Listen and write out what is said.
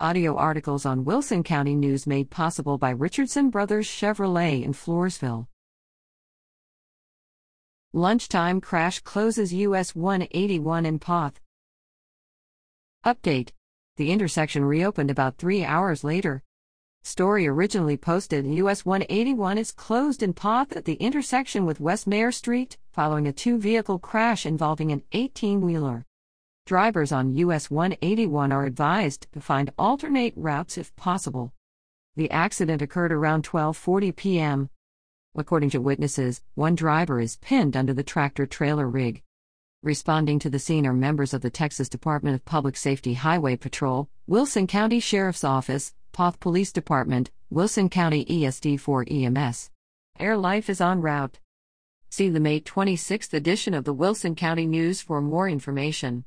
Audio articles on Wilson County News made possible by Richardson Brothers Chevrolet in Floresville. Lunchtime crash closes US 181 in Poth. Update The intersection reopened about three hours later. Story originally posted US 181 is closed in Poth at the intersection with West Mayor Street following a two vehicle crash involving an 18 wheeler. Drivers on US 181 are advised to find alternate routes if possible. The accident occurred around 12:40 p.m. According to witnesses, one driver is pinned under the tractor trailer rig. Responding to the scene are members of the Texas Department of Public Safety Highway Patrol, Wilson County Sheriff's Office, Poth Police Department, Wilson County ESD 4 EMS. Air Life is en route. See the May 26th edition of the Wilson County News for more information.